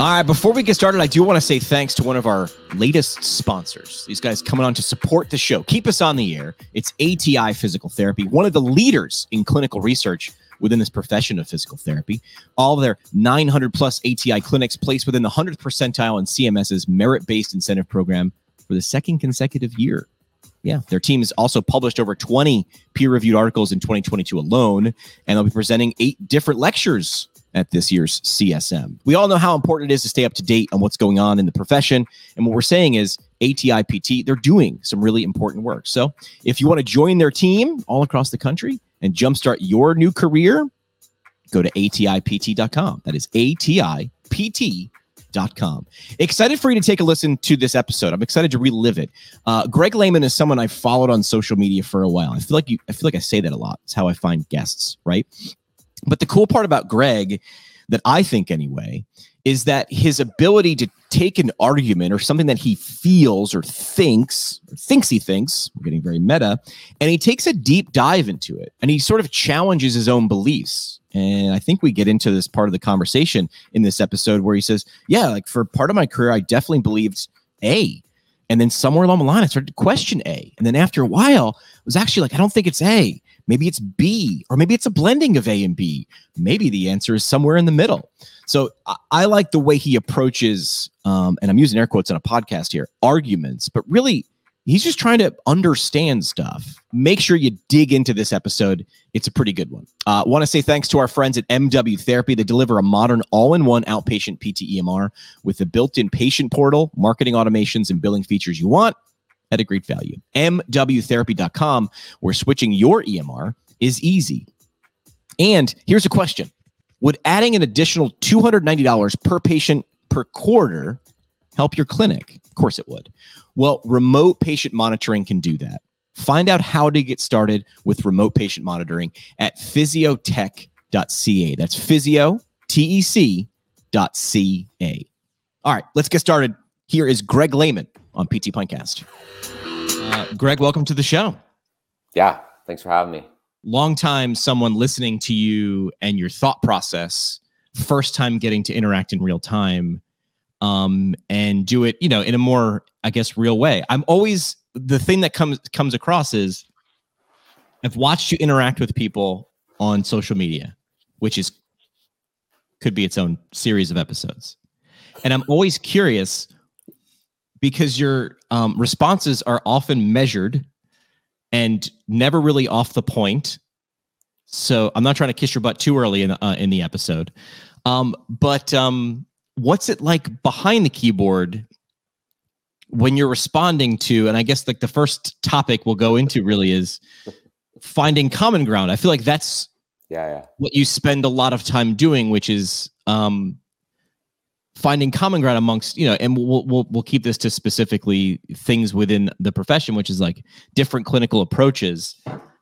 All right, before we get started, I do want to say thanks to one of our latest sponsors. These guys coming on to support the show, keep us on the air. It's ATI Physical Therapy, one of the leaders in clinical research within this profession of physical therapy. All their 900 plus ATI clinics placed within the 100th percentile in CMS's merit based incentive program for the second consecutive year. Yeah, their team has also published over 20 peer reviewed articles in 2022 alone, and they'll be presenting eight different lectures at this year's CSM. We all know how important it is to stay up to date on what's going on in the profession. And what we're saying is ATIPT, they're doing some really important work. So if you want to join their team all across the country and jumpstart your new career, go to atipt.com. That is atipt.com. Excited for you to take a listen to this episode. I'm excited to relive it. Uh, Greg Lehman is someone I followed on social media for a while. I feel like you, I feel like I say that a lot. It's how I find guests, right? But the cool part about Greg, that I think anyway, is that his ability to take an argument or something that he feels or thinks, or thinks he thinks, we're getting very meta, and he takes a deep dive into it and he sort of challenges his own beliefs. And I think we get into this part of the conversation in this episode where he says, Yeah, like for part of my career, I definitely believed A. And then somewhere along the line, I started to question A. And then after a while, it was actually like, I don't think it's A. Maybe it's B, or maybe it's a blending of A and B. Maybe the answer is somewhere in the middle. So I, I like the way he approaches, um, and I'm using air quotes on a podcast here, arguments, but really he's just trying to understand stuff. Make sure you dig into this episode. It's a pretty good one. I uh, want to say thanks to our friends at MW Therapy. They deliver a modern all in one outpatient PT EMR with the built in patient portal, marketing automations, and billing features you want at a great value. MWtherapy.com, where switching your EMR is easy. And here's a question Would adding an additional $290 per patient per quarter help your clinic? Of course it would. Well, remote patient monitoring can do that. Find out how to get started with remote patient monitoring at physiotech.ca. That's physio, T E C dot C A. All right, let's get started. Here is Greg Lehman on PT Pintcast. Uh, Greg, welcome to the show. Yeah, thanks for having me. Long time someone listening to you and your thought process, first time getting to interact in real time um, and do it, you know, in a more, I guess, real way. I'm always the thing that comes comes across is I've watched you interact with people on social media, which is could be its own series of episodes. And I'm always curious because your um, responses are often measured and never really off the point. So I'm not trying to kiss your butt too early in the, uh, in the episode. Um, but um, what's it like behind the keyboard when you're responding to? And I guess like the first topic we'll go into really is finding common ground. I feel like that's yeah, yeah. what you spend a lot of time doing, which is um, finding common ground amongst you know and we'll, we'll we'll keep this to specifically things within the profession which is like different clinical approaches.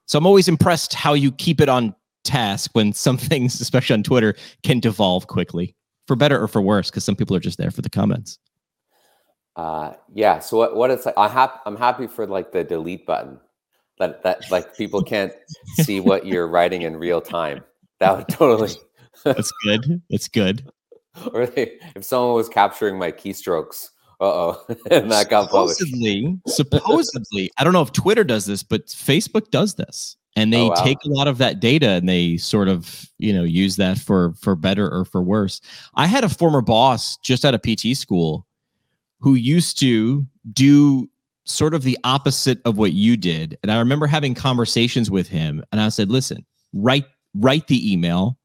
So i'm always impressed how you keep it on task when some things especially on twitter can devolve quickly for better or for worse because some people are just there for the comments. Uh yeah so what, what it's like i have i'm happy for like the delete button that that like people can't see what you're writing in real time. That would totally that's good. That's good or they, if someone was capturing my keystrokes, uh oh, and that got supposedly, supposedly, I don't know if Twitter does this, but Facebook does this, and they oh, wow. take a lot of that data and they sort of you know use that for for better or for worse. I had a former boss just out of PT school who used to do sort of the opposite of what you did, and I remember having conversations with him, and I said, "Listen, write write the email,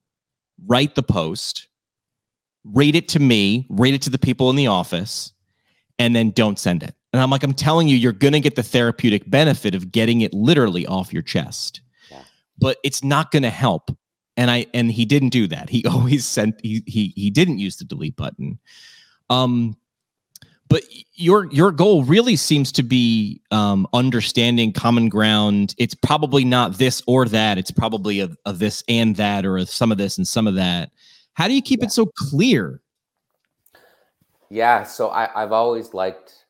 write the post." Rate it to me, rate it to the people in the office, and then don't send it. And I'm like, I'm telling you, you're going to get the therapeutic benefit of getting it literally off your chest, yeah. but it's not going to help. And I and he didn't do that. He always sent he he he didn't use the delete button. Um, but your your goal really seems to be um, understanding common ground. It's probably not this or that. It's probably a, a this and that, or some of this and some of that. How do you keep yeah. it so clear? Yeah, so I, I've always liked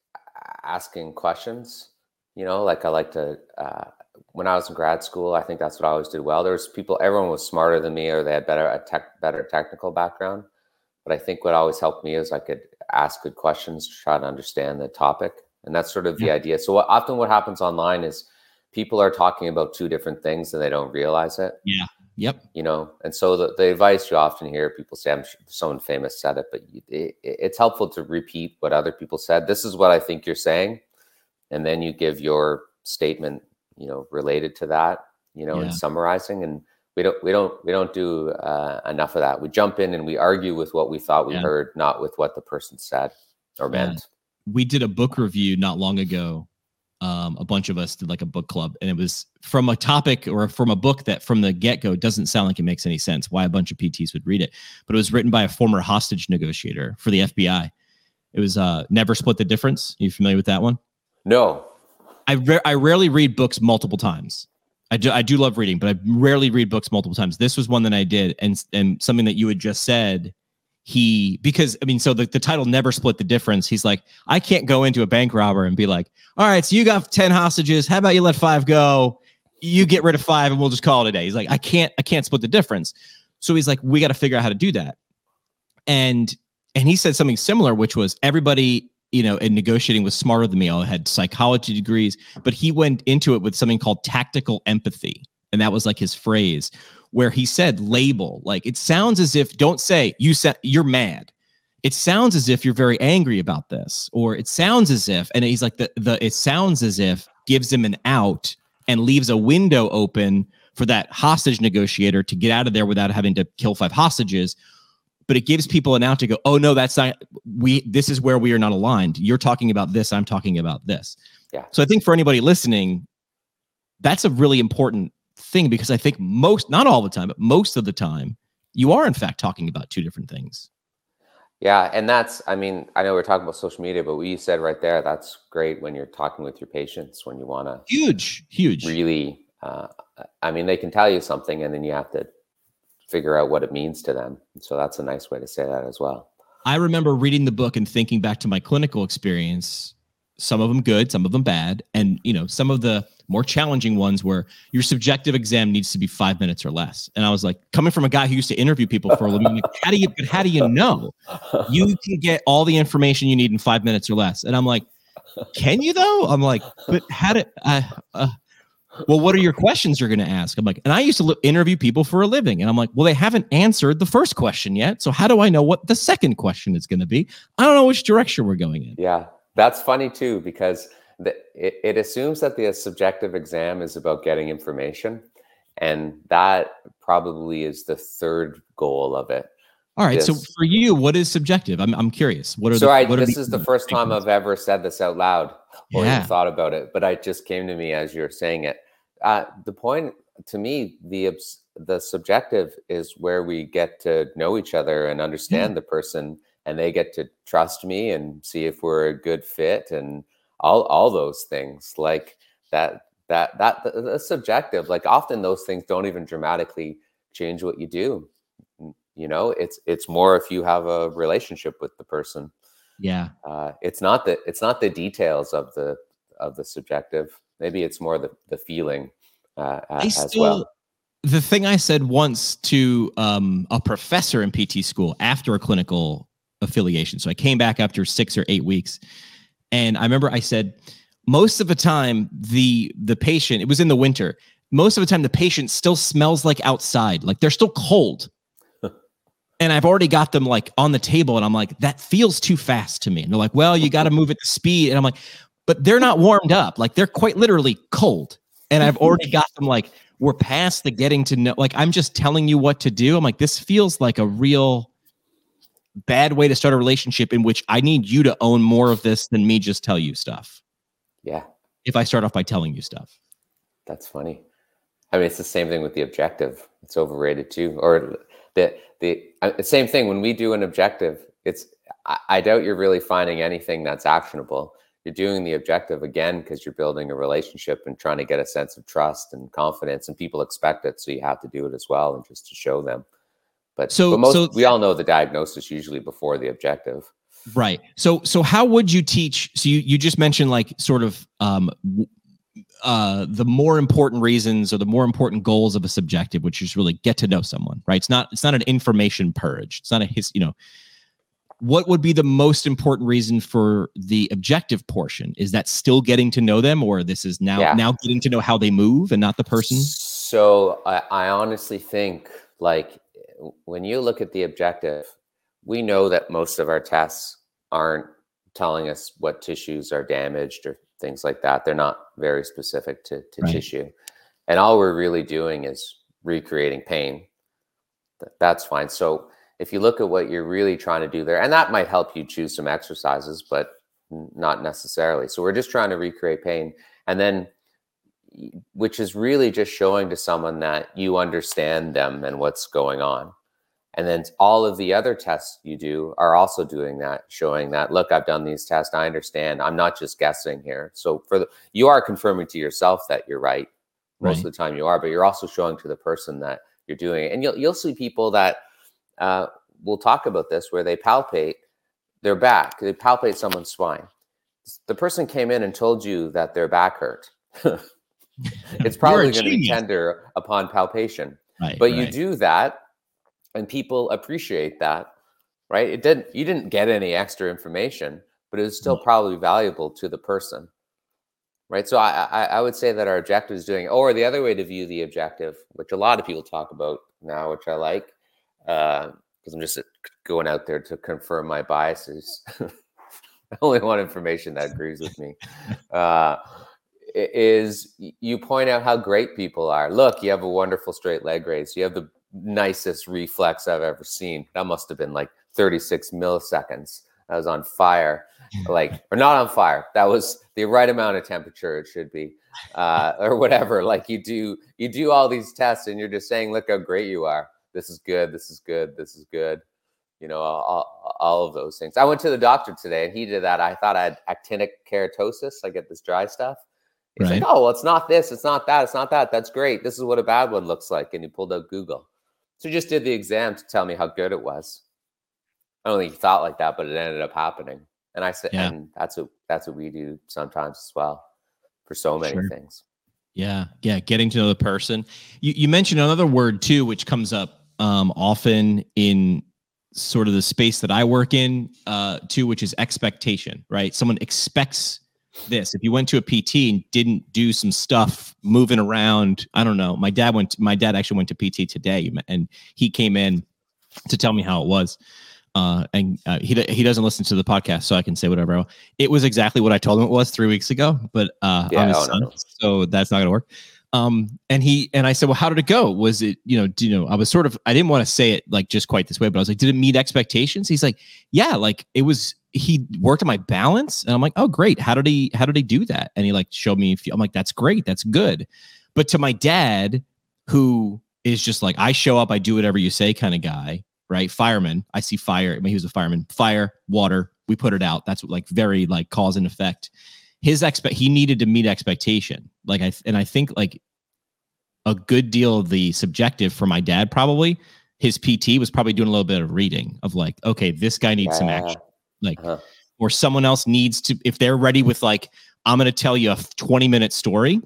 asking questions. You know, like I like to. Uh, when I was in grad school, I think that's what I always did well. There was people, everyone was smarter than me, or they had better a tech, better technical background. but I think what always helped me is I could ask good questions to try to understand the topic. And that's sort of yeah. the idea. So what, often what happens online is people are talking about two different things and they don't realize it. Yeah. Yep. You know, and so the, the advice you often hear people say, I'm sure someone famous said it, but it, it's helpful to repeat what other people said. This is what I think you're saying. And then you give your statement, you know, related to that, you know, yeah. and summarizing. And we don't, we don't, we don't do uh, enough of that. We jump in and we argue with what we thought we yeah. heard, not with what the person said or yeah. meant. We did a book review not long ago um, a bunch of us did like a book club and it was from a topic or from a book that from the get-go doesn't sound like it makes any sense why a bunch of pts would read it. But it was written by a former hostage negotiator for the fbi it was uh, never split the difference. Are you familiar with that one? No. I, ra- I rarely read books multiple times. I do, I do love reading but i rarely read books multiple times. This was one that i did and and something that you had just said he because I mean, so the, the title never split the difference. He's like, I can't go into a bank robber and be like, all right, so you got 10 hostages. How about you let five go? You get rid of five and we'll just call it a day. He's like, I can't, I can't split the difference. So he's like, we got to figure out how to do that. And and he said something similar, which was everybody, you know, in negotiating was smarter than me. All had psychology degrees, but he went into it with something called tactical empathy. And that was like his phrase, where he said label. Like it sounds as if don't say you said you're mad. It sounds as if you're very angry about this, or it sounds as if, and he's like the the it sounds as if gives him an out and leaves a window open for that hostage negotiator to get out of there without having to kill five hostages but it gives people an out to go oh no that's not we this is where we are not aligned you're talking about this i'm talking about this yeah so i think for anybody listening that's a really important thing because I think most, not all the time, but most of the time, you are in fact talking about two different things. Yeah, and that's I mean, I know we're talking about social media, but what you said right there, that's great when you're talking with your patients when you want to huge, huge. Really uh, I mean, they can tell you something and then you have to figure out what it means to them. So that's a nice way to say that as well. I remember reading the book and thinking back to my clinical experience, some of them good, some of them bad, and you know, some of the more challenging ones where your subjective exam needs to be five minutes or less. And I was like, coming from a guy who used to interview people for a living, like, how do you, but how do you know you can get all the information you need in five minutes or less? And I'm like, can you though? I'm like, but how did I, uh, well, what are your questions you're going to ask? I'm like, and I used to interview people for a living. And I'm like, well, they haven't answered the first question yet. So how do I know what the second question is going to be? I don't know which direction we're going in. Yeah. That's funny too, because the, it, it assumes that the subjective exam is about getting information and that probably is the third goal of it. All right this, so for you what is subjective? I'm, I'm curious. What are so the, I, what this is the first time i've ever said this out loud or yeah. thought about it but it just came to me as you're saying it. Uh, the point to me the the subjective is where we get to know each other and understand yeah. the person and they get to trust me and see if we're a good fit and all all those things like that that that that's subjective like often those things don't even dramatically change what you do you know? It's it's more if you have a relationship with the person. Yeah. Uh, it's not the it's not the details of the of the subjective. Maybe it's more the the feeling uh, as still, well. the thing i said once to um, a professor in pt school after a clinical affiliation so i came back after six or eight weeks and I remember I said, most of the time, the the patient, it was in the winter, most of the time the patient still smells like outside, like they're still cold. and I've already got them like on the table, and I'm like, that feels too fast to me. And they're like, well, you got to move at the speed. And I'm like, but they're not warmed up. Like they're quite literally cold. And I've already got them like, we're past the getting to know. Like I'm just telling you what to do. I'm like, this feels like a real bad way to start a relationship in which I need you to own more of this than me just tell you stuff. Yeah. If I start off by telling you stuff. That's funny. I mean, it's the same thing with the objective. It's overrated too. Or the the uh, same thing when we do an objective. It's I, I doubt you're really finding anything that's actionable. You're doing the objective again because you're building a relationship and trying to get a sense of trust and confidence, and people expect it, so you have to do it as well, and just to show them. But so, but most, so we all know the diagnosis usually before the objective. Right. So so how would you teach? So you you just mentioned like sort of um uh the more important reasons or the more important goals of a subjective, which is really get to know someone, right? It's not it's not an information purge. It's not a his, you know. what would be the most important reason for the objective portion? Is that still getting to know them, or this is now yeah. now getting to know how they move and not the person? So I, I honestly think like when you look at the objective, we know that most of our tests aren't telling us what tissues are damaged or things like that. They're not very specific to, to right. tissue. And all we're really doing is recreating pain. That's fine. So if you look at what you're really trying to do there, and that might help you choose some exercises, but not necessarily. So we're just trying to recreate pain. And then, which is really just showing to someone that you understand them and what's going on. And then all of the other tests you do are also doing that, showing that, look, I've done these tests. I understand. I'm not just guessing here. So for the, you are confirming to yourself that you're right. Most right. of the time you are, but you're also showing to the person that you're doing it. And you'll, you'll see people that uh, will talk about this where they palpate their back, they palpate someone's spine. The person came in and told you that their back hurt. it's probably going to be tender upon palpation. Right, but right. you do that and people appreciate that right it didn't you didn't get any extra information but it was still mm. probably valuable to the person right so i i, I would say that our objective is doing or the other way to view the objective which a lot of people talk about now which i like because uh, i'm just going out there to confirm my biases i only want information that agrees with me uh, is you point out how great people are look you have a wonderful straight leg raise you have the nicest reflex I've ever seen. That must have been like 36 milliseconds. I was on fire, like, or not on fire. That was the right amount of temperature it should be, uh, or whatever. Like you do, you do all these tests, and you're just saying, "Look how great you are. This is good. This is good. This is good." You know, all, all of those things. I went to the doctor today, and he did that. I thought I had actinic keratosis. I get this dry stuff. He's right. like, "Oh, well, it's not this. It's not that. It's not that. That's great. This is what a bad one looks like." And he pulled out Google. So he just did the exam to tell me how good it was. I don't think he thought like that, but it ended up happening. And I said, yeah. and that's what that's what we do sometimes as well for so many sure. things. Yeah, yeah, getting to know the person. You you mentioned another word too, which comes up um, often in sort of the space that I work in uh, too, which is expectation. Right, someone expects this. If you went to a PT and didn't do some stuff moving around, I don't know. My dad went. My dad actually went to PT today, and he came in to tell me how it was. Uh, and uh, he he doesn't listen to the podcast, so I can say whatever. It was exactly what I told him it was three weeks ago, but uh, yeah, on his oh, son, so that's not gonna work. Um, and he and I said, well, how did it go? Was it, you know, do you know, I was sort of, I didn't want to say it like just quite this way, but I was like, did it meet expectations? He's like, yeah, like it was, he worked on my balance. And I'm like, oh, great. How did he, how did he do that? And he like showed me, I'm like, that's great. That's good. But to my dad, who is just like, I show up, I do whatever you say kind of guy, right? Fireman. I see fire. I mean, he was a fireman, fire, water, we put it out. That's like very like cause and effect his expect he needed to meet expectation. Like I and I think like a good deal of the subjective for my dad probably his PT was probably doing a little bit of reading of like, okay, this guy needs some action. Like uh-huh. or someone else needs to if they're ready with like I'm going to tell you a 20 minute story,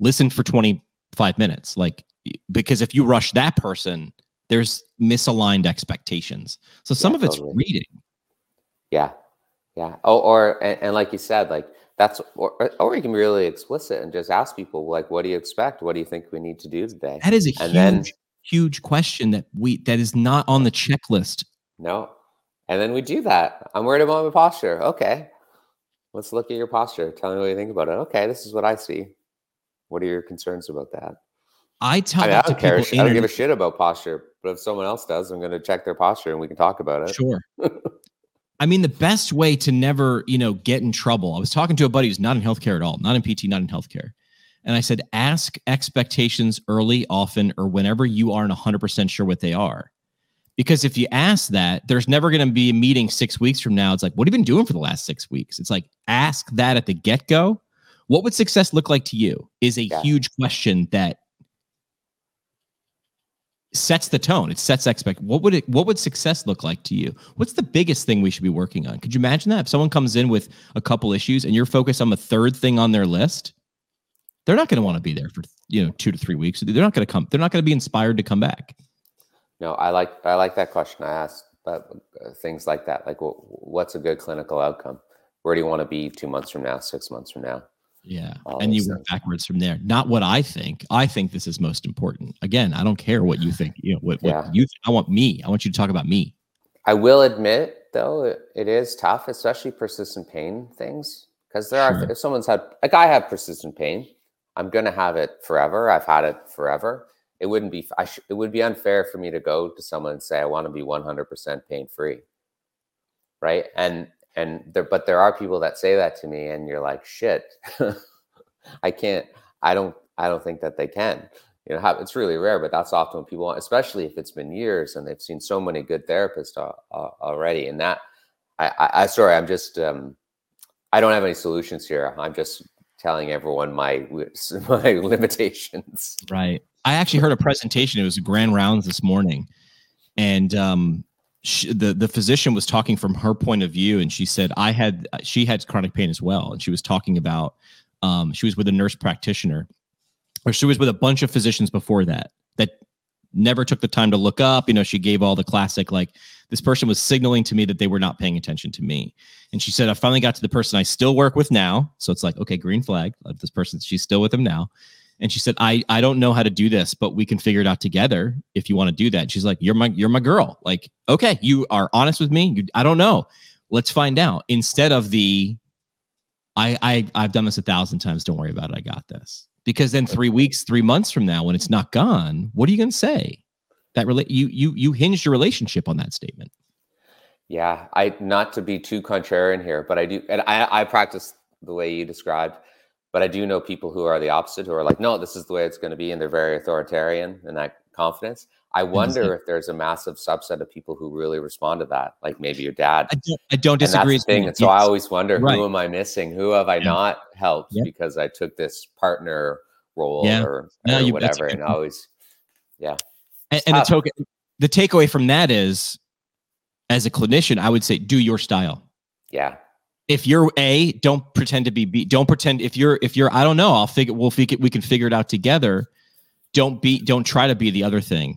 listen for 25 minutes. Like because if you rush that person, there's misaligned expectations. So some yeah, of it's totally. reading. Yeah. Yeah. Oh, or and, and, like you said, like that's or or you can be really explicit and just ask people like, what do you expect? What do you think we need to do today? That is a and huge, then, huge question that we that is not on the checklist. No. And then we do that. I'm worried about my posture. Okay. Let's look at your posture. Tell me what you think about it. Okay, this is what I see. What are your concerns about that? I tell I, mean, I don't care. I don't give a shit about posture, but if someone else does, I'm going to check their posture and we can talk about it. Sure. I mean, the best way to never, you know, get in trouble. I was talking to a buddy who's not in healthcare at all, not in PT, not in healthcare. And I said, ask expectations early, often, or whenever you aren't 100% sure what they are. Because if you ask that, there's never going to be a meeting six weeks from now. It's like, what have you been doing for the last six weeks? It's like, ask that at the get go. What would success look like to you? Is a yeah. huge question that sets the tone. It sets expect. What would it? What would success look like to you? What's the biggest thing we should be working on? Could you imagine that if someone comes in with a couple issues and you're focused on the third thing on their list, they're not going to want to be there for you know two to three weeks. They're not going to come. They're not going to be inspired to come back. No, I like I like that question I asked but uh, things like that. Like, well, what's a good clinical outcome? Where do you want to be two months from now, six months from now? Yeah. All and you work backwards from there. Not what I think. I think this is most important. Again, I don't care what you think. You know, what, what yeah. you think. I want me. I want you to talk about me. I will admit, though, it, it is tough, especially persistent pain things. Because there sure. are, if someone's had, like I have persistent pain, I'm going to have it forever. I've had it forever. It wouldn't be, I sh- it would be unfair for me to go to someone and say, I want to be 100% pain free. Right. And and there but there are people that say that to me and you're like shit. I can't i don't i don't think that they can. You know it's really rare but that's often when people want especially if it's been years and they've seen so many good therapists already and that I, I i sorry i'm just um i don't have any solutions here. I'm just telling everyone my my limitations. Right i actually heard a presentation. It was grand rounds this morning. And um she, the the physician was talking from her point of view, and she said I had she had chronic pain as well, and she was talking about um, she was with a nurse practitioner, or she was with a bunch of physicians before that that never took the time to look up. You know, she gave all the classic like this person was signaling to me that they were not paying attention to me, and she said I finally got to the person I still work with now, so it's like okay, green flag. This person, she's still with him now, and she said i i don't know how to do this but we can figure it out together if you want to do that. She's like you're my you're my girl. Like okay you are honest with me. You, i don't know. Let's find out. Instead of the i i i've done this a thousand times. Don't worry about it. I got this. Because then three weeks three months from now when it's not gone what are you going to say? That relate you you you hinged your relationship on that statement. Yeah i not to be too contrarian here but i do and i i practice the way you described but I do know people who are the opposite, who are like, no, this is the way it's going to be, and they're very authoritarian in that confidence. I wonder if there's a massive subset of people who really respond to that, like maybe your dad. I don't, I don't disagree. And thing. And so I always wonder, right. who am I missing? Who have I yeah. not helped yeah. because I took this partner role yeah. or, no, or you, whatever? And I always, yeah. And, and the token, the takeaway from that is, as a clinician, I would say, do your style. Yeah if you're a don't pretend to be b don't pretend if you're if you're i don't know i'll figure we'll figure we can figure it out together. Don't be don't try to be the other thing.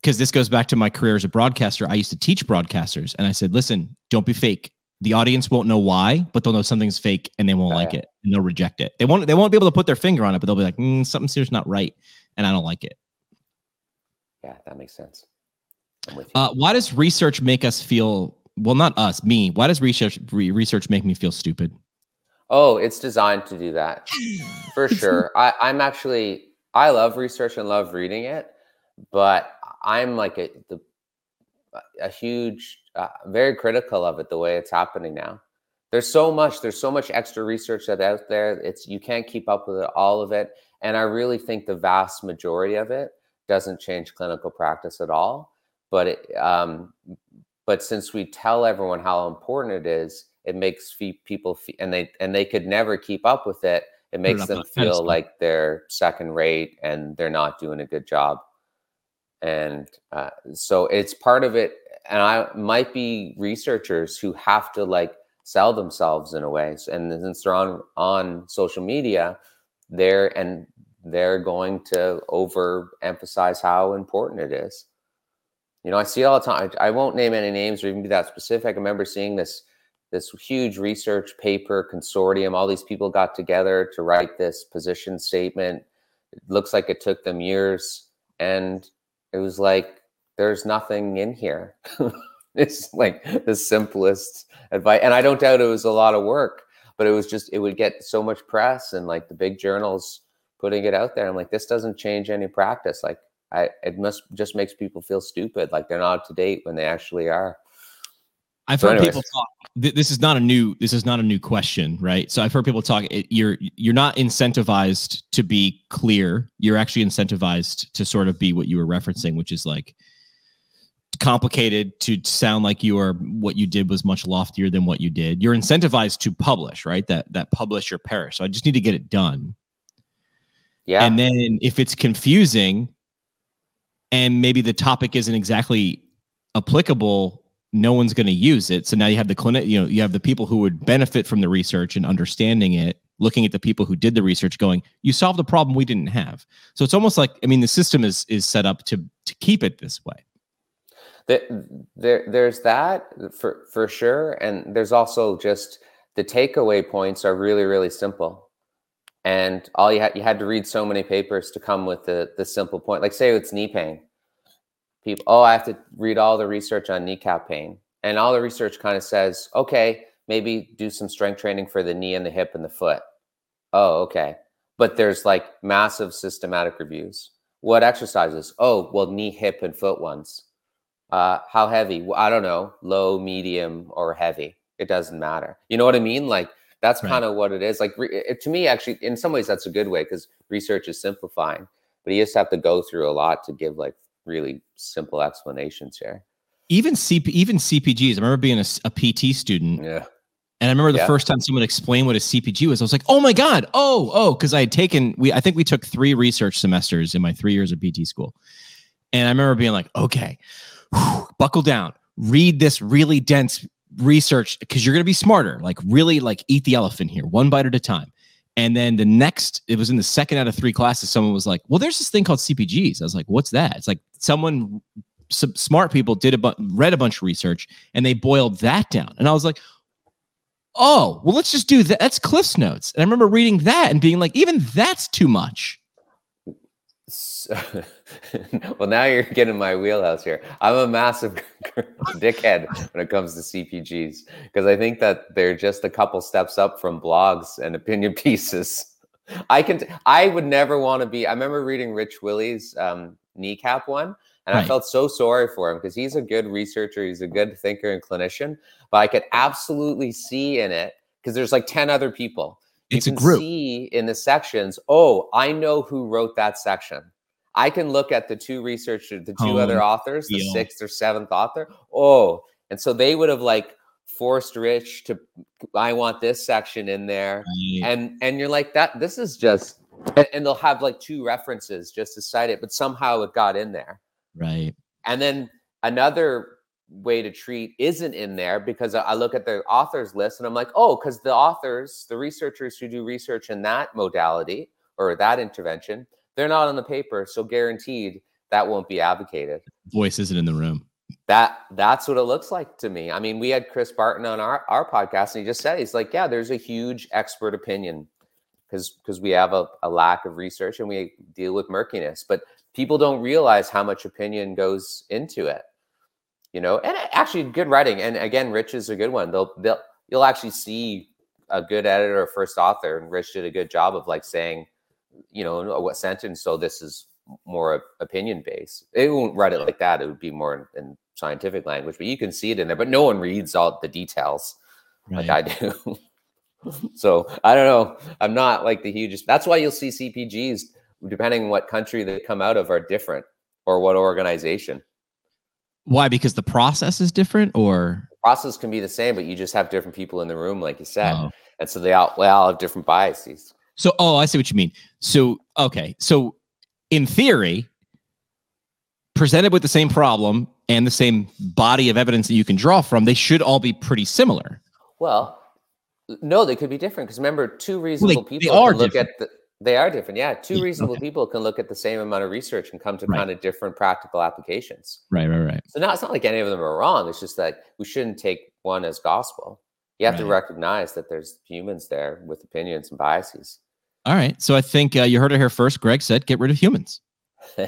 Because this goes back to my career as a broadcaster. I used to teach broadcasters and i said listen don't be fake. The audience won't know why but they'll know something's fake and they won't oh, like yeah. it and they'll reject it. They won't they won't be able to put their finger on it but they'll be like mm, something here's not right and i don't like it. Yeah that makes sense. Uh, why does research make us feel well, not us, me. Why does research re- research make me feel stupid? Oh, it's designed to do that for sure. I, I'm actually I love research and love reading it, but I'm like a the a huge, uh, very critical of it the way it's happening now. There's so much. There's so much extra research that out there. It's you can't keep up with it, all of it, and I really think the vast majority of it doesn't change clinical practice at all. But it, um, but since we tell everyone how important it is it makes people feel, and they and they could never keep up with it it makes them feel like they're second rate and they're not doing a good job. And uh, so it's part of it and i might be researchers who have to like sell themselves in a way and since they're on on social media they're and they're going to overemphasize how important it is you know, I see all the time. I, I won't name any names or even be that specific. I remember seeing this this huge research paper consortium. All these people got together to write this position statement. It looks like it took them years, and it was like there's nothing in here. it's like the simplest advice, and I don't doubt it was a lot of work, but it was just it would get so much press and like the big journals putting it out there. I'm like, this doesn't change any practice. Like I, it must just makes people feel stupid, like they're not up to date when they actually are. I've so heard anyways. people talk. Th- this is not a new. This is not a new question, right? So I've heard people talk. It, you're you're not incentivized to be clear. You're actually incentivized to sort of be what you were referencing, which is like complicated to sound like you are what you did was much loftier than what you did. You're incentivized to publish, right? That that publish or perish. So I just need to get it done. Yeah. And then if it's confusing, and maybe the topic isn't exactly applicable no one's going to use it. So now you have the clinic you know you have the people who would benefit from the research and understanding it looking at the people who did the research going you solved a problem we didn't have. So it's almost like i mean the system is is set up to to keep it this way. There, there, there's that for for sure, and there's also just the takeaway points are really really simple, and all you had you had to read so many papers to come with the the simple point. Like say it's knee pain, people, oh, I have to read all the research on kneecap pain, and all the research kind of says, okay, maybe do some strength training for the knee and the hip and the foot. Oh, okay, but there's like massive systematic reviews. What exercises? Oh, well, knee, hip, and foot ones uh, how heavy? I don't know, low, medium, or heavy. It doesn't matter. You know what I mean? Like that's right. kind of what it is. Like it, to me, actually, in some ways, that's a good way because research is simplifying. But you just have to go through a lot to give like really simple explanations here. Even CP, even CPGs. I remember being a, a PT student. Yeah. And I remember the yeah. first time someone explained what a CPG was, I was like, "Oh my god! Oh, oh!" Because I had taken we, I think we took three research semesters in my three years of PT school, and I remember being like, "Okay, whew, buckle down, read this really dense research because you're going to be smarter. Like, really, like eat the elephant here, one bite at a time. And then the next, it was in the second out of three classes, someone was like, Well, there's this thing called CPGs. I was like, What's that? It's like someone, some smart people did a bu- read a bunch of research and they boiled that down. And I was like, Oh, well, let's just do that. That's Cliff's Notes. And I remember reading that and being like, Even that's too much. well, now you're getting my wheelhouse here. I'm a massive dickhead when it comes to CPGs because I think that they're just a couple steps up from blogs and opinion pieces. I can. I would never want to be. I remember reading Rich Willy's um, kneecap one, and right. I felt so sorry for him because he's a good researcher, he's a good thinker and clinician. But I could absolutely see in it because there's like ten other people it's a group. See in the sections. Oh, I know who wrote that section. I can look at the two researchers, the two oh, other authors, the yeah. sixth or seventh author. Oh, and so they would have like forced Rich to. I want this section in there, right. and and you're like that. This is just, and, and they'll have like two references just to cite it, but somehow it got in there. Right. And then another way to treat isn't in there because I look at the authors list and I'm like, oh, because the authors, the researchers who do research in that modality or that intervention, they're not on the paper. So guaranteed that won't be advocated. Voice isn't in the room. That that's what it looks like to me. I mean, we had Chris Barton on our, our podcast and he just said he's like, yeah, there's a huge expert opinion because because we have a, a lack of research and we deal with murkiness. But people don't realize how much opinion goes into it you know, and actually good writing. And again, Rich is a good one. They'll they'll you'll actually see a good editor or first author, and Rich did a good job of like saying, you know, what sentence. So this is more opinion based. It won't write it like that. It would be more in, in scientific language, but you can see it in there. But no one reads all the details right. like I do. so I don't know. I'm not like the hugest. That's why you'll see CPGs, depending on what country they come out of, are different or what organization. Why? Because the process is different, or the process can be the same, but you just have different people in the room, like you said, oh. and so they all, they all have different biases. So, oh, I see what you mean. So, okay, so in theory, presented with the same problem and the same body of evidence that you can draw from, they should all be pretty similar. Well, no, they could be different because remember, two reasonable well, they, people they are look different. at the they are different. Yeah. Two reasonable okay. people can look at the same amount of research and come to right. kind of different practical applications. Right, right, right. So now it's not like any of them are wrong. It's just that we shouldn't take one as gospel. You have right. to recognize that there's humans there with opinions and biases. All right. So I think uh, you heard it here first. Greg said, get rid of humans.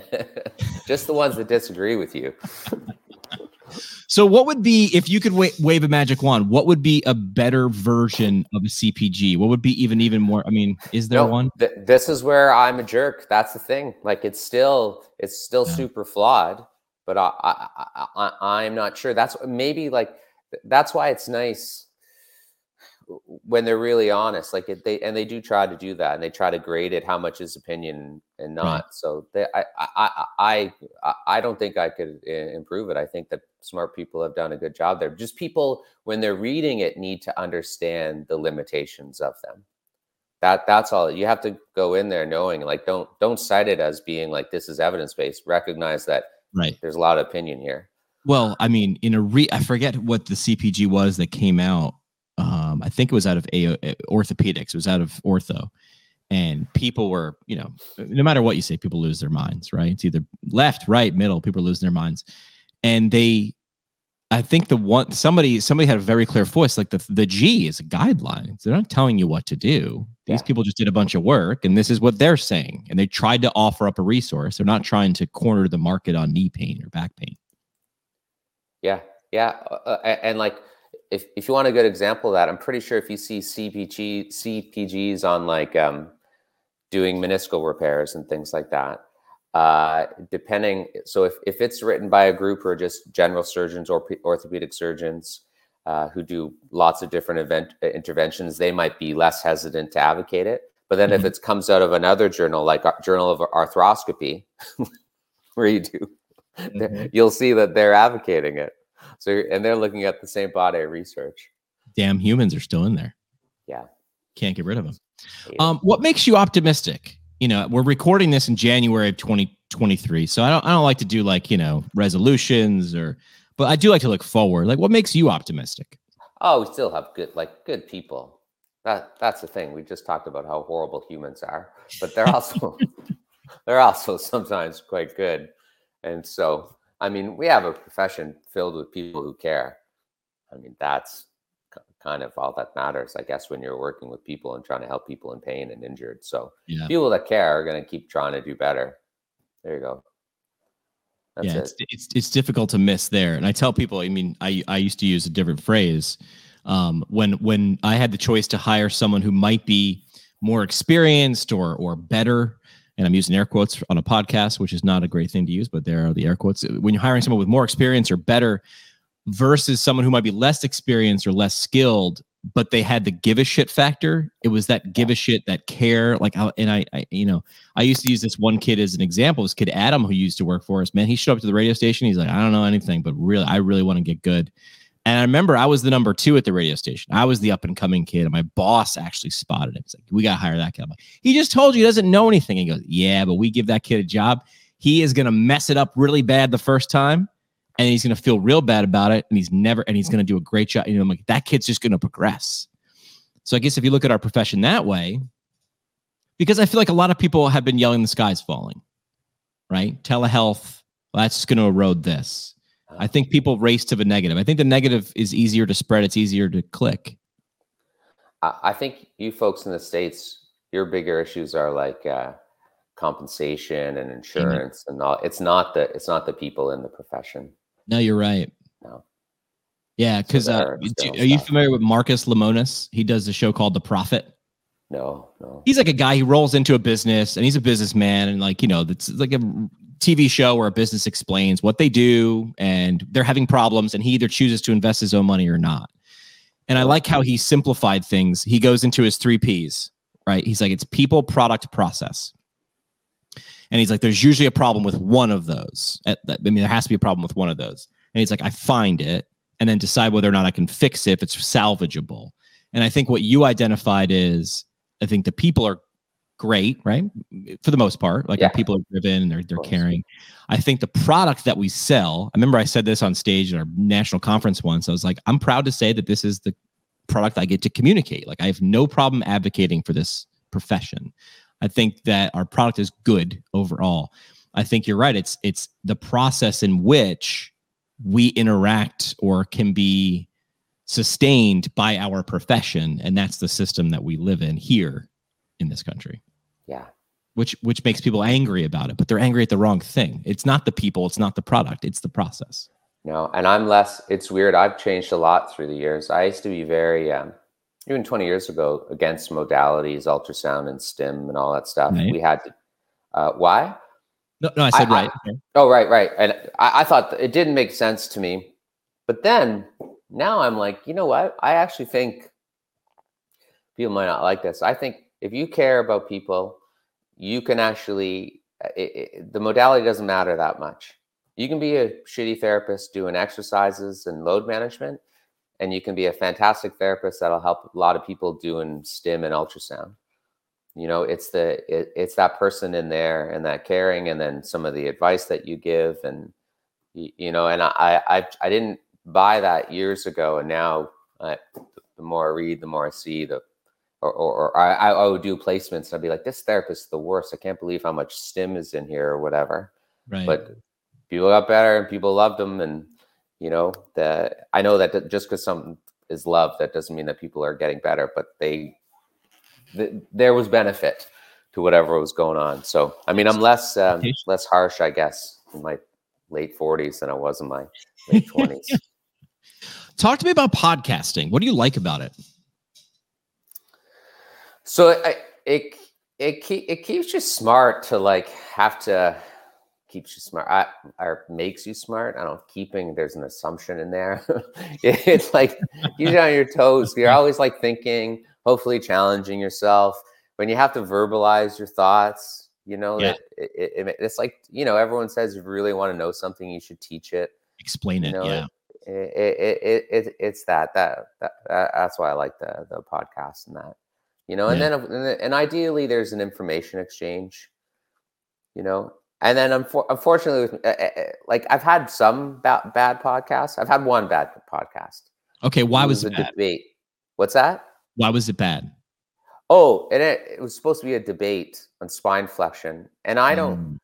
just the ones that disagree with you. So, what would be if you could wa- wave a magic wand? What would be a better version of a CPG? What would be even even more? I mean, is there no, one? Th- this is where I'm a jerk. That's the thing. Like, it's still it's still yeah. super flawed, but I, I, I I'm not sure. That's maybe like that's why it's nice when they're really honest like it, they and they do try to do that and they try to grade it how much is opinion and not. Right. so they, I, I i i i don't think i could eh, improve it. I think that smart people have done a good job there. Just people when they're reading it need to understand the limitations of them. That that's all. You have to go in there knowing like don't don't cite it as being like this is evidence based recognize that right. there's a lot of opinion here. Well i mean in a re i forget what the cpg was that came out um, I think it was out of a- orthopedics. It was out of ortho, and people were, you know, no matter what you say, people lose their minds, right? It's either left, right, middle. People are losing their minds, and they I think the one somebody somebody had a very clear voice. Like the the G is a guideline. They're not telling you what to do. These yeah. people just did a bunch of work, and this is what they're saying. And they tried to offer up a resource. They're not trying to corner the market on knee pain or back pain. Yeah, yeah, uh, uh and like if if you want a good example of that, I'm pretty sure if you see CPG CPGs on like um, doing meniscal repairs and things like that, uh, depending so if, if it's written by a group or just general surgeons or orthopedic surgeons uh, who do lots of different event uh, interventions they might be less hesitant to advocate it but then mm-hmm. if it comes out of another journal like journal of arthroscopy where you do mm-hmm. you'll see that they're advocating it so and they're looking at the same body of research damn humans are still in there yeah can't get rid of them um, what makes you optimistic you know, we're recording this in January of 2023. So I don't I don't like to do like, you know, resolutions or but I do like to look forward. Like what makes you optimistic? Oh, we still have good like good people. That that's the thing. We just talked about how horrible humans are, but they're also they're also sometimes quite good. And so, I mean, we have a profession filled with people who care. I mean, that's kind of all that matters, I guess, when you're working with people and trying to help people in pain and injured. So yeah. people that care are going to keep trying to do better. There you go. That's yeah, it. it's, it's it's difficult to miss there. And I tell people, I mean, I I used to use a different phrase um, when when I had the choice to hire someone who might be more experienced or or better. And I'm using air quotes on a podcast, which is not a great thing to use, but there are the air quotes. When you're hiring someone with more experience or better, versus someone who might be less experienced or less skilled but they had the give a shit factor it was that give a shit that care. Like and I, I you know i used to use this one kid as an example this kid adam who used to work for us. Man he showed up to the radio station he's like i don't know anything but really i really want to get good and i remember i was the number two at the radio station. I was the up and coming kid and my boss actually spotted him he's like we got to hire that kid I'm like, he just told you he doesn't know anything. He goes yeah but we give that kid a job. He is going to mess it up really bad the first time and he's going to feel real bad about it and he's never and he's going to do a great job. You know I'm like that kid's just going to progress. So i guess if you look at our profession that way because i feel like a lot of people have been yelling the sky's falling right? Telehealth well, that's going to erode this i think people race to the negative i think the negative is easier to spread it's easier to click i think you folks in the states your bigger issues are like uh, compensation and insurance mm-hmm. and all it's not the it's not the people in the profession no, you're right. No. Yeah, because so uh, are you familiar with Marcus Lemonis? He does a show called The Profit. No, no. He's like a guy who rolls into a business and he's a businessman and like, you know, it's like a TV show where a business explains what they do and they're having problems and he either chooses to invest his own money or not. And I like how he simplified things. He goes into his three P's, right? He's like, it's people, product, process. And he's like, there's usually a problem with one of those. I mean, there has to be a problem with one of those. And he's like, I find it and then decide whether or not I can fix it if it's salvageable. And I think what you identified is, I think the people are great, right? For the most part, like yeah. people are driven and they're they're caring. I think the product that we sell. I remember I said this on stage at our national conference once. I was like, I'm proud to say that this is the product I get to communicate. Like I have no problem advocating for this profession. I think that our product is good overall. I think you're right. It's it's the process in which we interact or can be sustained by our profession, and that's the system that we live in here in this country. Yeah. Which which makes people angry about it, but they're angry at the wrong thing. It's not the people, it's not the product, it's the process. No, and I'm less. It's weird. I've changed a lot through the years. I used to be very um, even 20 years ago against modalities, ultrasound and stim and all that stuff. Right. We had to, uh, why? No, no, I said I, right. I, oh, right, right. And I, I thought it didn't make sense to me. But then now I'm like, you know what? I actually think people might not like this. I think if you care about people, you can actually, uh, it, it, the modality doesn't matter that much. You can be a shitty therapist doing exercises and load management and you can be a fantastic therapist that'll help a lot of people doing stim and ultrasound you know it's the it, it's that person in there and that caring and then some of the advice that you give and you, you know and I, I i didn't buy that years ago and now I, the more i read the more i see the or, or, or I, I would do placements and i'd be like this therapist is the worst. I can't believe how much stim is in here or whatever. Right. But people got better and people loved them and you know the i know that just because something is love that doesn't mean that people are getting better but they the, there was benefit to whatever was going on. So i mean i'm less um, less harsh i guess in my late 40s than i was in my late 20s talk to me about podcasting. What do you like about it so I, it it it keeps you smart to like have to keeps you smart I, or makes you smart. I don't know. Keeping there's an assumption in there. it's like you're on your toes. You're always like thinking, hopefully challenging yourself. When you have to verbalize your thoughts, you know, yeah. it, it, it, it's like you know everyone says you really want to know something, you should teach it. Explain it. You know, yeah. It, it, it, it's that, that that that's why I like the the podcast and that you know, and yeah. then and ideally there's an information exchange, you know, and then unfortunately, eh, eh, eh, like I've had some bad, bad podcasts. I've had one bad podcast. Okay, why was, was, it a bad? debate? What's that? Why was it bad? Oh, and it, it was supposed to be a debate on spine flexion, and I don't. Mm.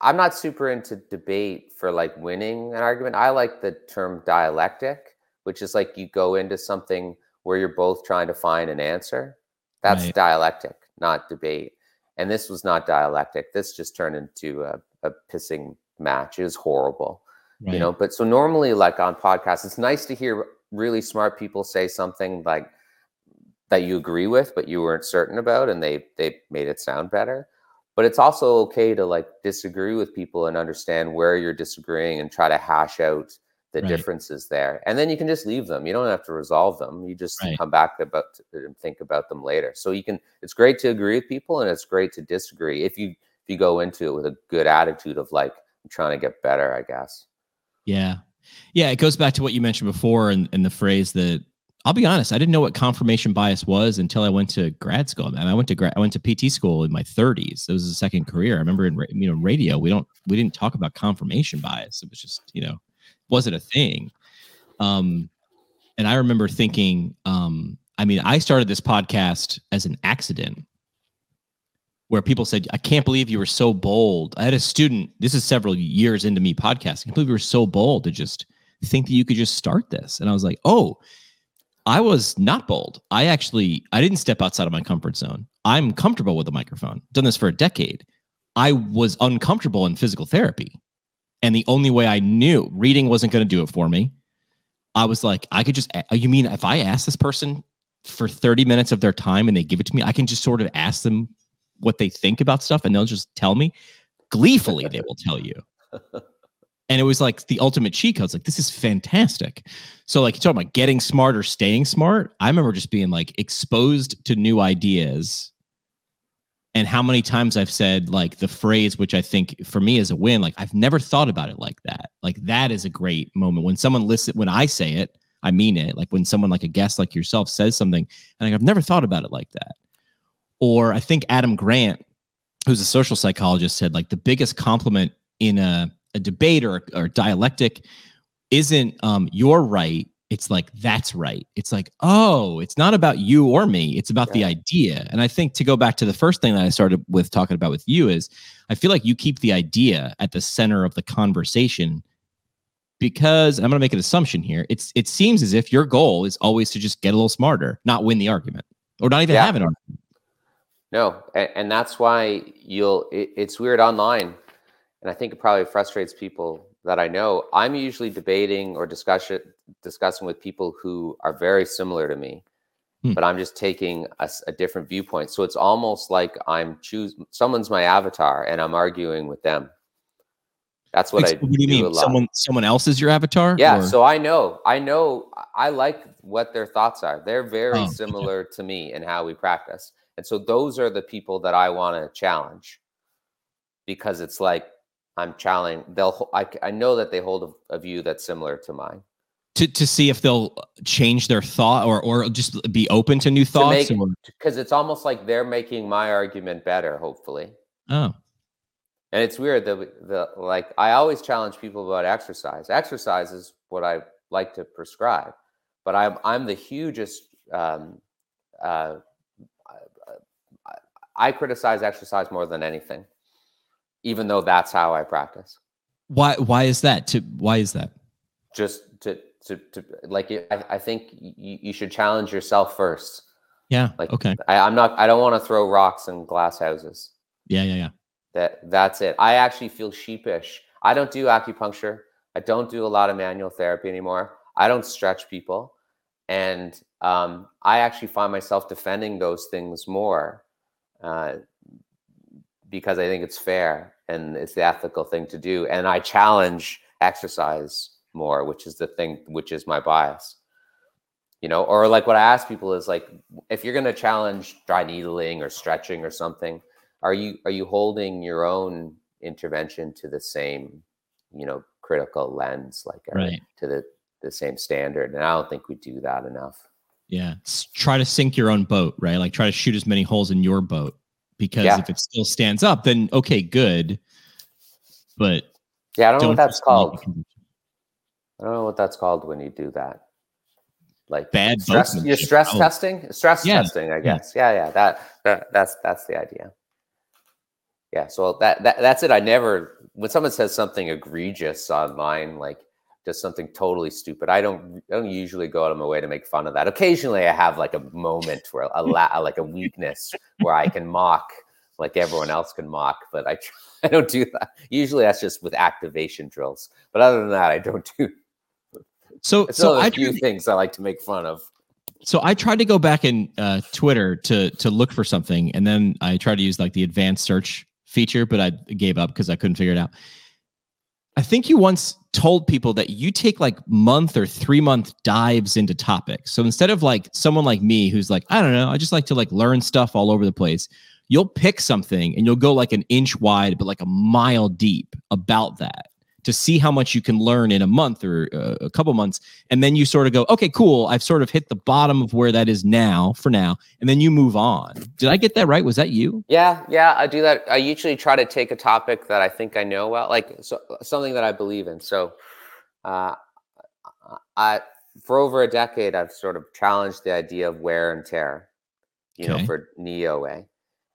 I'm not super into debate for like winning an argument. I like the term dialectic, which is like you go into something where you're both trying to find an answer. That's right. dialectic, not debate. And this was not dialectic. This just turned into a, a pissing match. It was horrible, right. you know. But so normally, like on podcasts, it's nice to hear really smart people say something like that you agree with, but you weren't certain about, and they they made it sound better. But it's also okay to like disagree with people and understand where you're disagreeing and try to hash out the right. differences there and then you can just leave them you don't have to resolve them you just right. come back about and think about them later so you can it's great to agree with people and it's great to disagree if you if you go into it with a good attitude of like i'm trying to get better i guess yeah yeah it goes back to what you mentioned before and, and the phrase that I'll be honest. I didn't know what confirmation bias was until I went to grad school. I, mean, I went to grad, I went to PT school in my 30s. It was a second career. I remember in you know radio, we don't we didn't talk about confirmation bias. It was just you know wasn't a thing. Um, and I remember thinking, um, I mean, I started this podcast as an accident where people said, I can't believe you were so bold. I had a student, this is several years into me podcasting. I can't believe you were so bold to just think that you could just start this. And I was like, oh, I was not bold. I actually I didn't step outside of my comfort zone. I'm comfortable with a microphone. Done this for a decade. I was uncomfortable in physical therapy. And the only way I knew reading wasn't going to do it for me, I was like, I could just, you mean if I ask this person for 30 minutes of their time and they give it to me, I can just sort of ask them what they think about stuff and they'll just tell me gleefully, they will tell you. And it was like the ultimate cheat code. It's like, this is fantastic. So, like, you talking about getting smart or staying smart. I remember just being like exposed to new ideas and how many times I've said like the phrase, which I think for me is a win. Like I've never thought about it like that. Like that is a great moment when someone listen when I say it, I mean it. Like when someone like a guest like yourself says something, and like, I've never thought about it like that. Or I think Adam Grant, who's a social psychologist, said like the biggest compliment in a, a debate or, or dialectic isn't um, you're right it's like that's right it's like oh it's not about you or me it's about yeah. the idea and i think to go back to the first thing that i started with talking about with you is i feel like you keep the idea at the center of the conversation because i'm going to make an assumption here it's it seems as if your goal is always to just get a little smarter not win the argument or not even yeah. have an argument no and, and that's why you'll it, it's weird online and i think it probably frustrates people that I know, I'm usually debating or discussion discussing with people who are very similar to me, hmm. but I'm just taking a, a, different viewpoint. So it's almost like I'm choose someone's my avatar and I'm arguing with them. That's what I. What do you mean? Someone someone else is your avatar? Yeah. Or? So I know, I know, I like what their thoughts are. They're very oh, similar to me in how we practice, and so those are the people that I want to challenge because it's like I'm challenging. They'll. I, I know that they hold a, a, view that's similar to mine. To, to see if they'll change their thought or or just be open to new thoughts. Because it's almost like they're making my argument better. Hopefully. Oh. And it's weird that the like I always challenge people about exercise. Exercise is what I like to prescribe, but I'm I'm the hugest. Um, uh, I, I criticize exercise more than anything even though that's how I practice. Why? Why is that? To why is that? Just to to, to like I, I think you, you should challenge yourself first. Yeah. Like okay. I, I'm not. I don't want to throw rocks in glass houses. Yeah. Yeah. Yeah. That that's it. I actually feel sheepish. I don't do acupuncture. I don't do a lot of manual therapy anymore. I don't stretch people, and um, I actually find myself defending those things more uh, because I think it's fair and it's the ethical thing to do. And I challenge exercise more, which is the thing, which is my bias. You know, or like what I ask people is like, if you're going to challenge dry needling or stretching or something, are you are you holding your own intervention to the same, you know, critical lens, like uh, right. to the the same standard? And I don't think we do that enough. Yeah, try to sink your own boat, right? Like try to shoot as many holes in your boat because yeah. if it still stands up, then okay, good. But yeah, I don't, don't know what that's called. I don't know what that's called when you do that. Like bad stress, you're stress oh. testing, stress yeah. testing, I guess. Yeah. yeah, yeah. That, that that's that's the idea. Yeah, so that, that that's it. I never when someone says something egregious online, like just something totally stupid. I don't I don't usually go out of my way to make fun of that. Occasionally, I have like a moment where a la- like a weakness where I can mock like everyone else can mock, but I I don't do that. Usually, that's just with activation drills. But other than that, I don't do so, it's so I few things I like to make fun of. So I tried to go back in uh, Twitter to to look for something, and then I tried to use like the advanced search feature, but I gave up because I couldn't figure it out. I think you once told people that you take like month or three month dives into topics. So instead of like someone like me who's like, I don't know, I just like to like learn stuff all over the place, you'll pick something and you'll go like an inch wide, but like a mile deep about that to see how much you can learn in a month or uh, a couple months. And then you sort of go okay cool. I've sort of hit the bottom of where that is now for now. And then you move on. Did i get that right? Was that you? Yeah yeah i do that. I usually try to take a topic that i think i know well like so, something that i believe in. So uh, i for over a decade i've sort of challenged the idea of wear and tear you okay. know for knee OA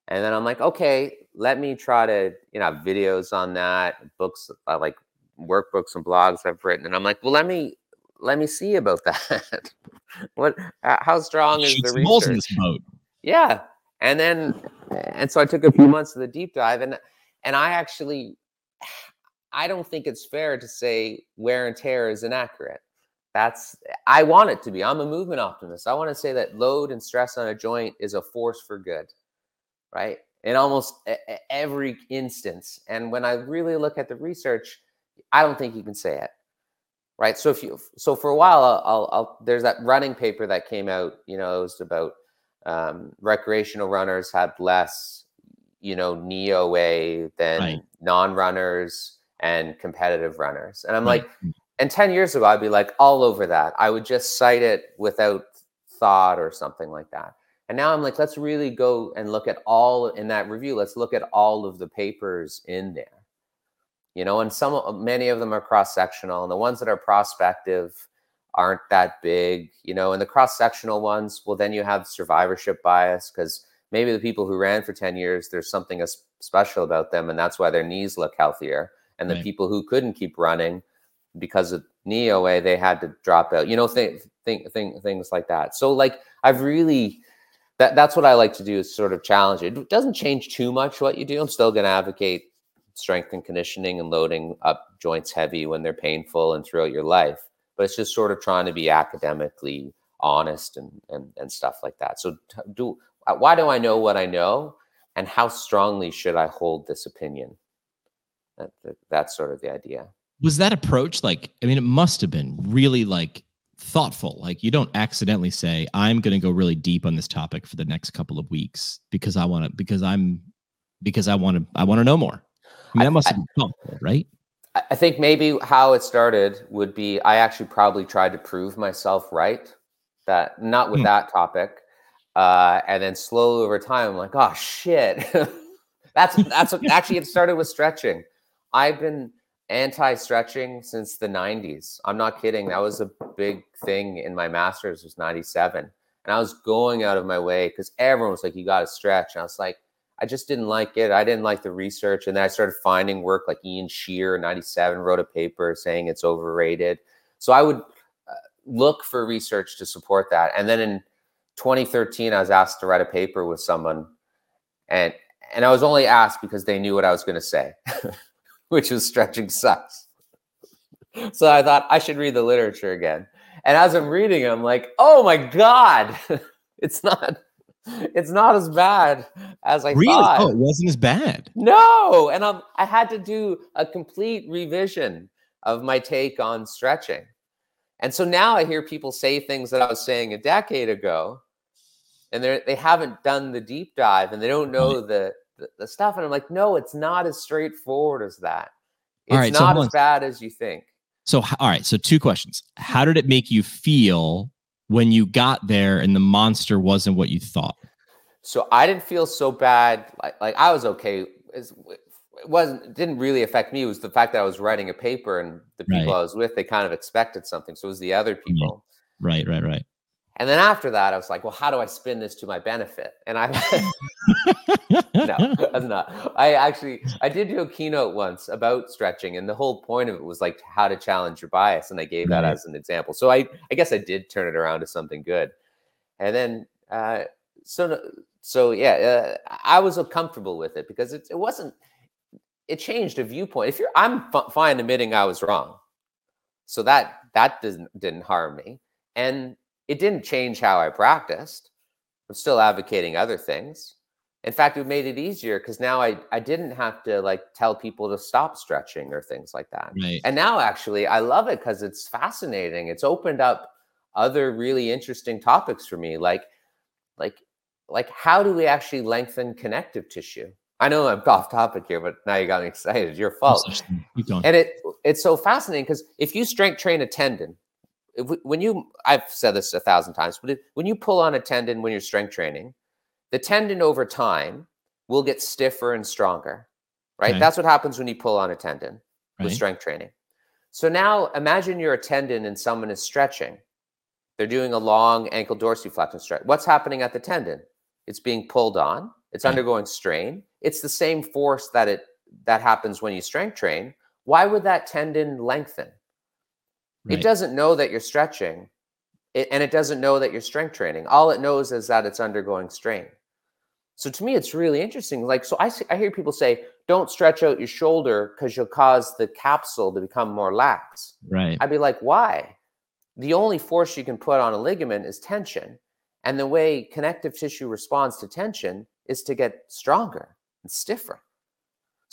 and then i'm like okay let me try to you know videos on that books uh, like workbooks and blogs I've written, and I'm like, well, let me let me see about that. what? Uh, how strong is the research? In this boat. Yeah, and then and so I took a few months of the deep dive, and and I actually I don't think it's fair to say wear and tear is inaccurate. That's I want it to be. I'm a movement optimist. I want to say that load and stress on a joint is a force for good, right? In almost every instance. And when I really look at the research, I don't think you can say it. Right. So if you, so for a while, I'll, I'll, I'll there's that running paper that came out, you know, it was about um, recreational runners had less, you know, knee OA than right. non-runners and competitive runners. And I'm right. like, and 10 years ago, I'd be like all over that. I would just cite it without thought or something like that. And now I'm like, let's really go and look at all in that review. Let's look at all of the papers in there you know, and some uh, many of them are cross sectional, and the ones that are prospective aren't that big, you know, and the cross sectional ones, well, then you have survivorship bias because maybe the people who ran for 10 years, there's something special about them, and that's why their knees look healthier. And the right. people who couldn't keep running because of knee OA, they had to drop out, you know, th- th- th- things like that. So, like, I've really that that's what I like to do is sort of challenge it. It doesn't change too much what you do. I'm still going to advocate strength and conditioning and loading up joints heavy when they're painful and throughout your life. But it's just sort of trying to be academically honest and and, and stuff like that. So do uh, why do I know what I know, and how strongly should I hold this opinion? That, that, that's sort of the idea. Was that approach like? I mean, it must have been really like thoughtful. Like you don't accidentally say, "I'm going to go really deep on this topic for the next couple of weeks because I want to because I'm because I want to I want to know more." I mean, that must have been helpful, right? I think maybe how it started would be I actually probably tried to prove myself right. That not with hmm. that topic, uh, and then slowly over time, I'm like, oh shit. that's that's what actually it started with stretching. I've been anti-stretching since the 90s. I'm not kidding. That was a big thing in my master's was 97. And I was going out of my way because everyone was like, you got to stretch. And I was like, I just didn't like it. I didn't like the research. And then I started finding work like Ian Shrier, 97, wrote a paper saying it's overrated. So I would uh, look for research to support that. And then in 2013, I was asked to write a paper with someone. And, and I was only asked because they knew what I was going to say, which was stretching sucks. So I thought I should read the literature again. And as I'm reading I'm like, oh my God, it's not it's not as bad as I really? thought. Oh, it wasn't as bad. No, and I'm, I had to do a complete revision of my take on stretching. And so now I hear people say things that I was saying a decade ago, and they they haven't done the deep dive and they don't know the, the, the stuff. And I'm like, no, it's not as straightforward as that. It's right, not so as bad as you think. So, all right. So, two questions. How did it make you feel when you got there and the monster wasn't what you thought? So I didn't feel so bad. Like, like I was okay. It wasn't it didn't really affect me. It was the fact that I was writing a paper and the people right. I was with, they kind of expected something. So it was the other people. Right, right, right. And then after that, I was like, well, how do I spin this to my benefit? And I no, that's not. I actually I did do a keynote once about stretching, and the whole point of it was like how to challenge your bias, and I gave that as an example. So I I guess I did turn it around to something good. And then uh, so so yeah, uh, I was comfortable with it because it, it wasn't. It changed a viewpoint. If you're, I'm f- fine admitting I was wrong, so that that didn't didn't harm me, and it didn't change how I practiced. I'm still advocating other things. In fact, it made it easier because now I, I didn't have to like tell people to stop stretching or things like that. Right. And now actually I love it because it's fascinating. It's opened up other really interesting topics for me. Like, like, like how do we actually lengthen connective tissue? I know I'm off topic here, but now you got me excited. Your fault. And it it's so fascinating because if you strength train a tendon, when you I've said this a thousand times, but when you pull on a tendon when you're strength training, the tendon over time will get stiffer and stronger. Right? Okay. That's what happens when you pull on a tendon right. with strength training. So now imagine you're a tendon and someone is stretching. They're doing a long ankle dorsiflexion stretch. What's happening at the tendon? It's being pulled on. It's okay. undergoing strain. It's the same force that it that happens when you strength train. Why would that tendon lengthen? Right. It doesn't know that you're stretching it, and it doesn't know that you're strength training. All it knows is that it's undergoing strain. So to me, it's really interesting. Like, so I, see, I hear people say, don't stretch out your shoulder because you'll cause the capsule to become more lax. Right. I'd be like, why? The only force you can put on a ligament is tension. And the way connective tissue responds to tension is to get stronger and stiffer.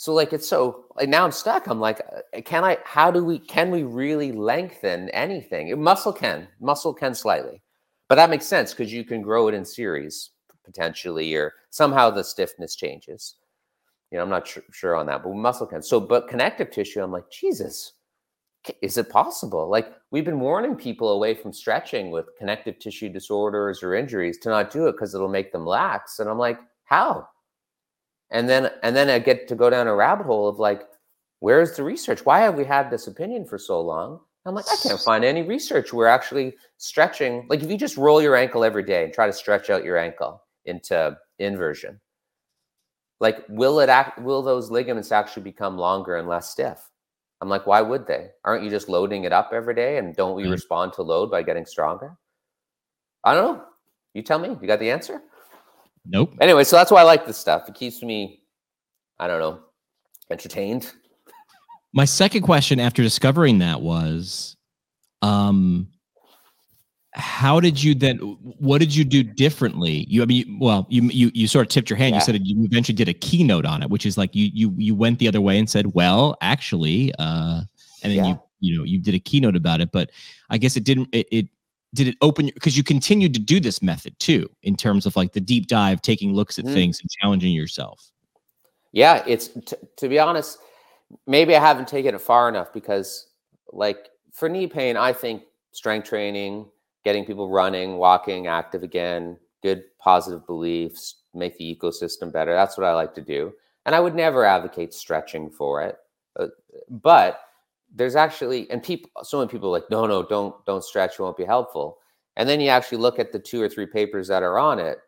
So like it's so like now I'm stuck. I'm like, uh, can I? How do we? Can we really lengthen anything? Muscle can, muscle can slightly, but that makes sense because you can grow it in series potentially, or somehow the stiffness changes. You know, I'm not sure, sure on that, but muscle can. So, but connective tissue, I'm like, Jesus, is it possible? Like we've been warning people away from stretching with connective tissue disorders or injuries to not do it because it'll make them lax. And I'm like, how? And then and then I get to go down a rabbit hole of like, where's the research? Why have we had this opinion for so long? I'm like, I can't find any research where actually stretching, like if you just roll your ankle every day and try to stretch out your ankle into inversion, like will it act will those ligaments actually become longer and less stiff? I'm like, why would they? Aren't you just loading it up every day and don't we mm-hmm. respond to load by getting stronger? I don't know. You tell me. You got the answer? Nope. Anyway, so that's why I like this stuff. It keeps me, I don't know, entertained. My second question after discovering that was, um, how did you then? What did you do differently? You, I mean, well, you you you sort of tipped your hand. Yeah. You said you eventually did a keynote on it, which is like you you you went the other way and said, well, actually, uh, and then yeah. you you know you did a keynote about it. But I guess it didn't. It, it did it open because you continued to do this method too in terms of like the deep dive taking looks at mm. things and challenging yourself yeah it's t- to be honest maybe i haven't taken it far enough because like for knee pain i think strength training getting people running walking active again good positive beliefs make the ecosystem better that's what i like to do and i would never advocate stretching for it uh, but there's actually and people so many people are like no no don't don't stretch it won't be helpful and then you actually look at the two or three papers that are on it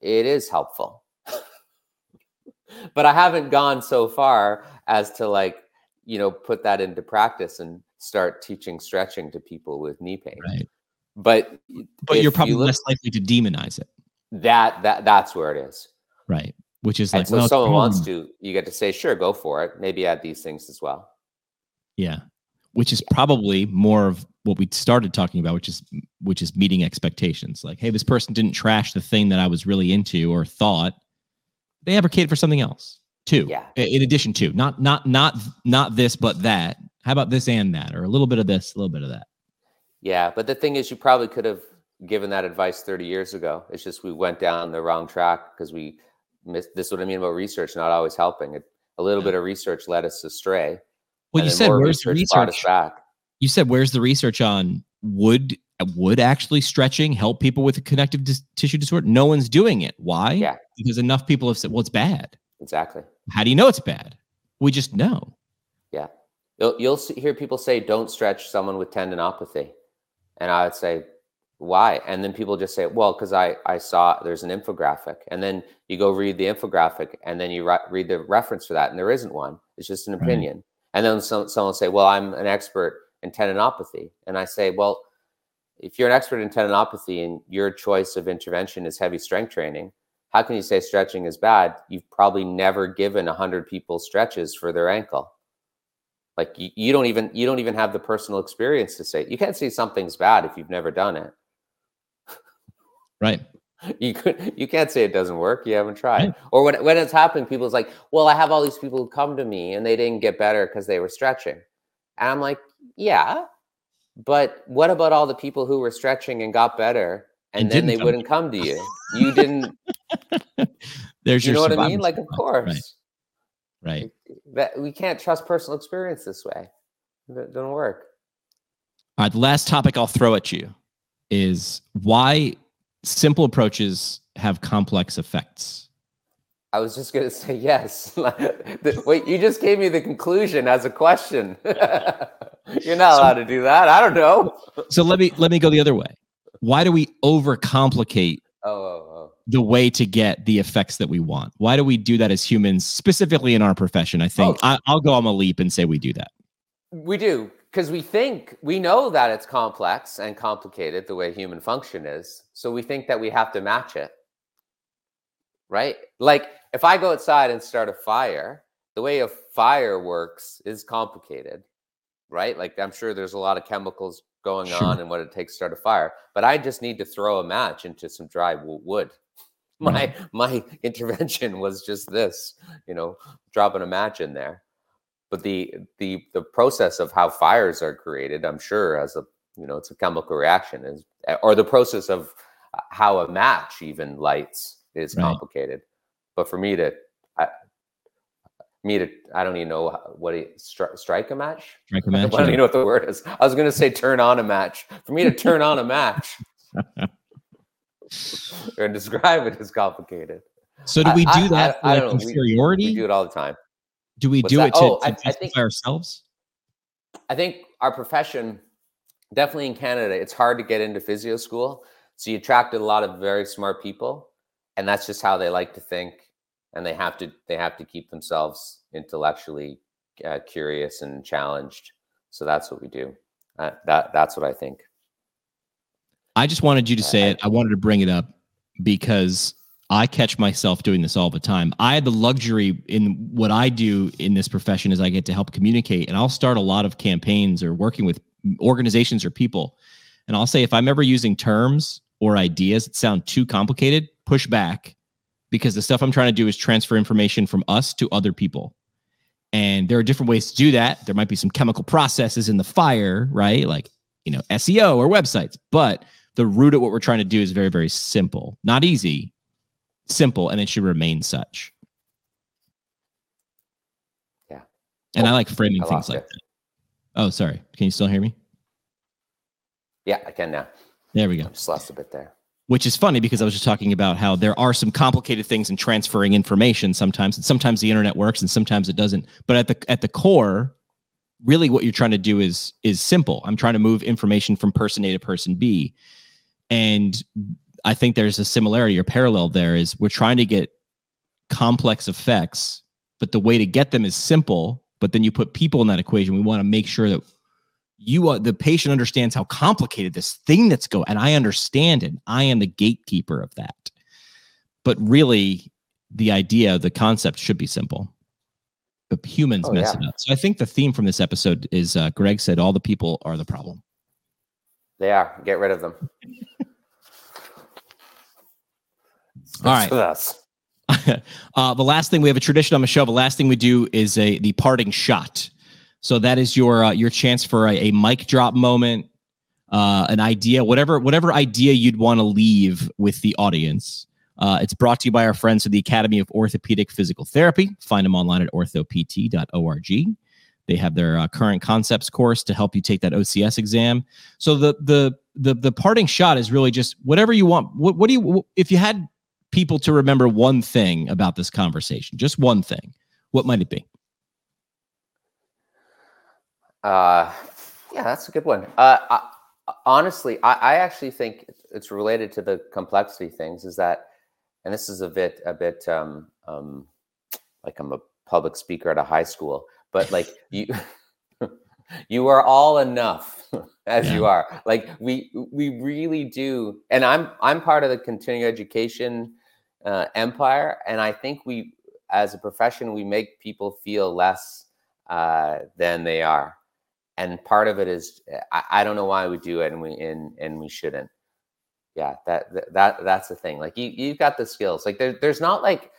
it is helpful but I haven't gone so far as to like, you know, put that into practice and start teaching stretching to people with knee pain. Right. But but you're probably you look, less likely to demonize it. That that that's where it is. Right. Which is and like so well, someone wants to, you get to say, sure, go for it. Maybe add these things as well. Yeah. Which is probably more of what we started talking about, which is which is meeting expectations. Like, hey, this person didn't trash the thing that I was really into or thought. They advocated for something else too. Yeah. In addition to not not not not this, but that. How about this and that, or a little bit of this, a little bit of that. Yeah, but the thing is, you probably could have given that advice 30 years ago. It's just we went down the wrong track because we missed. This is what I mean about research not always helping. It, a little yeah. bit of research led us astray. Well, you said where's the research? You said where's the research on would uh, would actually stretching help people with a connective dis- tissue disorder? No one's doing it. Why? Yeah, because enough people have said, "Well, it's bad." Exactly. How do you know it's bad? We just know. Yeah. You'll, you'll see, hear people say, don't stretch someone with tendinopathy. And I would say, why? And then people just say, well, because I, I saw there's an infographic. And then you go read the infographic and then you re- read the reference for that. And there isn't one. It's just an opinion. Right. And then some, someone will say, well, I'm an expert in tendinopathy. And I say, well, if you're an expert in tendinopathy and your choice of intervention is heavy strength training, how can you say stretching is bad? You've probably never given 100 people stretches for their ankle. Like you, you don't even you don't even have the personal experience to say. You can't say something's bad if you've never done it. Right. You could you can't say it doesn't work. You haven't tried. Or when when it's happening, people's like, "Well, I have all these people who come to me and they didn't get better because they were stretching." And I'm like, "Yeah, but what about all the people who were stretching and got better and, then they wouldn't come to you. You didn't. There's you know what I mean? Like, of course. Right. right. That we can't trust personal experience this way. It doesn't work. All right. The last topic I'll throw at you is why simple approaches have complex effects. I was just going to say yes. Wait, you just gave me the conclusion as a question. You're not allowed to do that. I don't know. so let me let me go the other way why do we overcomplicate oh, oh, oh. the way to get the effects that we want? Why do we do that as humans, specifically in our profession? I think oh. I, I'll go on a leap and say we do that. We do because we think we know that it's complex and complicated the way human function is. So we think that we have to match it. Right? Like if I go outside and start a fire, the way a fire works is complicated. Right? Like I'm sure there's a lot of chemicals going sure. on and what it takes to start a fire. But I just need to throw a match into some dry wood. My mm-hmm. my intervention was just this, you know, dropping a match in there. But the the the process of how fires are created, I'm sure, as a you know, it's a chemical reaction, is or the process of uh, how a match even lights is right. complicated. But for me to me to I don't even know what he stri- strike a match. Strike a match. I don't even know what the word is. I was going to say turn on a match. For me to turn on a match or describe it is complicated. So do we do that I, I, I don't know. We, we, do it all the time. Do we What's do that? it to, oh, to I, I think, ourselves? I think our profession, definitely in Canada, it's hard to get into physio school. So you attracted a lot of very smart people, and that's just how they like to think and they have to they have to keep themselves intellectually uh, curious and challenged. So that's what we do. Uh, that that's what I think. I just wanted you to say I, it. I wanted to bring it up because I catch myself doing this all the time. I had the luxury in what I do in this profession is I get to help communicate and I'll start a lot of campaigns or working with organizations or people. And I'll say if I'm ever using terms or ideas that sound too complicated, push back because the stuff I'm trying to do is transfer information from us to other people. And there are different ways to do that. There might be some chemical processes in the fire, right? Like, you know, SEO or websites. But the root of what we're trying to do is very, very simple. Not easy, simple, and it should remain such. Yeah. And oh, I like framing I things like it. that. Oh, sorry. Can you still hear me? Yeah, I can now. There we go. I just lost a bit there which is funny because I was just talking about how there are some complicated things in transferring information sometimes, and sometimes the internet works and sometimes it doesn't. But at the at the core, really what you're trying to do is is simple. I'm trying to move information from person A to person B. And I think there's a similarity or parallel there is we're trying to get complex effects, but the way to get them is simple. But then you put people in that equation. We want to make sure that you uh, the patient understands how complicated this thing that's going and i understand it i am the gatekeeper of that but really the idea the concept should be simple but humans oh, mess yeah. it up so i think the theme from this episode is uh, greg said all the people are the problem they are get rid of them all right us. uh, the last thing we have a tradition on the show the last thing we do is a the parting shot so that is your uh, your chance for a, a mic drop moment, uh, an idea, whatever whatever idea you'd want to leave with the audience. Uh, it's brought to you by our friends at the Academy of Orthopedic Physical Therapy. Find them online at orthopt.org. They have their uh, current concepts course to help you take that OCS exam. So the the the the parting shot is really just whatever you want. What what do you if you had people to remember one thing about this conversation, just one thing, what might it be? Uh, yeah, that's a good one. Uh, I, honestly, I, I, actually think it's related to the complexity things. Is that, and this is a bit, a bit um, um, like I'm a public speaker at a high school, but like you, you are all enough as yeah. you are. Like we, we really do, and I'm, I'm part of the continuing education uh, empire, and I think we, as a profession, we make people feel less uh, than they are. And part of it is I, I, don't know why we do it and we and and we shouldn't. Yeah that that that's the thing. Like you you've got the skills. Like there, there's not like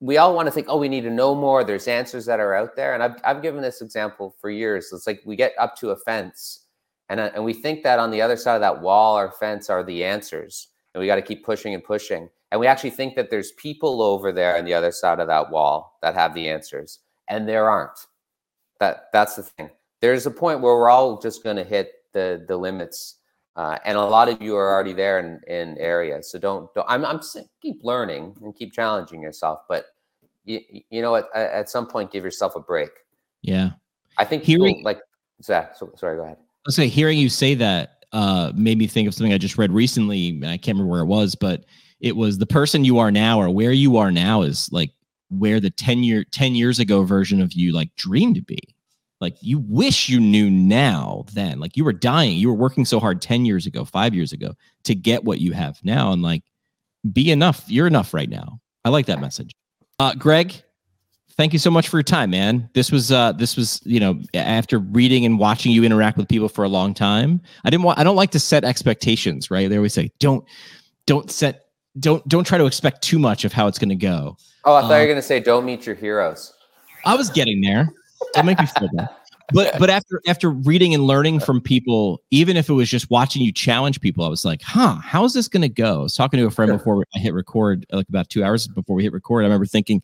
we all want to think oh we need to know more. There's answers that are out there and i've, I've given this example for years. It's like we get up to a fence and, uh, and we think that on the other side of that wall or fence are the answers and we got to keep pushing and pushing and we actually think that there's people over there on the other side of that wall that have the answers and there aren't. That that's the thing. There's a point where we're all just going to hit the the limits uh, and a lot of you are already there in, in areas so don't, don't I'm, I'm keep learning and keep challenging yourself but you, you know at, at some point give yourself a break. Yeah. I think hearing people, like Zach, so, sorry go ahead. I say hearing you say that uh, made me think of something i just read recently and i can't remember where it was but it was the person you are now or where you are now is like where the 10 year 10 years ago version of you like dreamed to be. Like you wish you knew now then. Like you were dying. You were working so hard 10 years ago 5 years ago to get what you have now and like be enough. You're enough right now. I like that message. Uh greg thank you so much for your time man. This was uh this was you know after reading and watching you interact with people for a long time i didn't want i don't like to set expectations right? They always say don't don't set don't don't try to expect too much of how it's going to go oh i thought you were um, going to say don't meet your heroes i was getting there don't make me feel bad. But but after after reading and learning from people, even if it was just watching you challenge people, I was like, huh, how is this gonna go? I was talking to a friend before I hit record, like about two hours before we hit record. I remember thinking,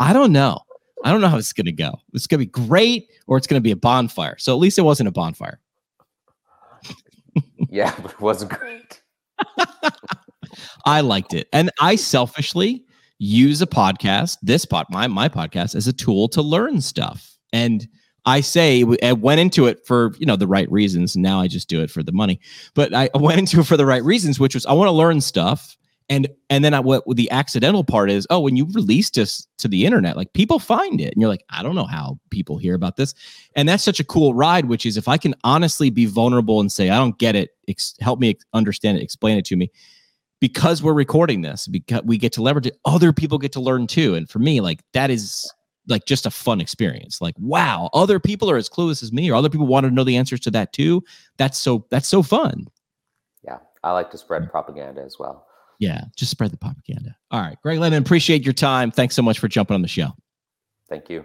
I don't know. I don't know how it's gonna go. It's gonna be great or it's gonna be a bonfire. So at least it wasn't a bonfire. yeah, but it wasn't great. I liked it. And I selfishly use a podcast, this pod, my my podcast, as a tool to learn stuff. And I say I went into it for you know the right reasons. Now I just do it for the money, but I went into it for the right reasons, which was I want to learn stuff. And and then I, what the accidental part is, oh, when you release this to the internet, like people find it, and you're like, I don't know how people hear about this, and that's such a cool ride. Which is if I can honestly be vulnerable and say I don't get it, ex- help me understand it, explain it to me, because we're recording this, because we get to leverage it, other people get to learn too. And for me, like that is like just a fun experience. Like, wow, other people are as clueless as me, or other people want to know the answers to that too. That's so that's so fun. Yeah, I like to spread mm. propaganda as well. Yeah, just spread the propaganda. All right, Greg Lehman, appreciate your time. Thanks so much for jumping on the show. Thank you.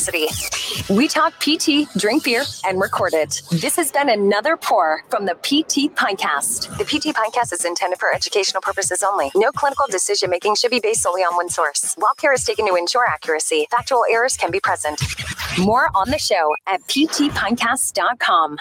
We talk PT, drink beer, and record it. This has been another pour from the PT Pintcast. The PT Pintcast is intended for educational purposes only. No clinical decision making should be based solely on one source. While care is taken to ensure accuracy, factual errors can be present. More on the show at ptpintcast.com.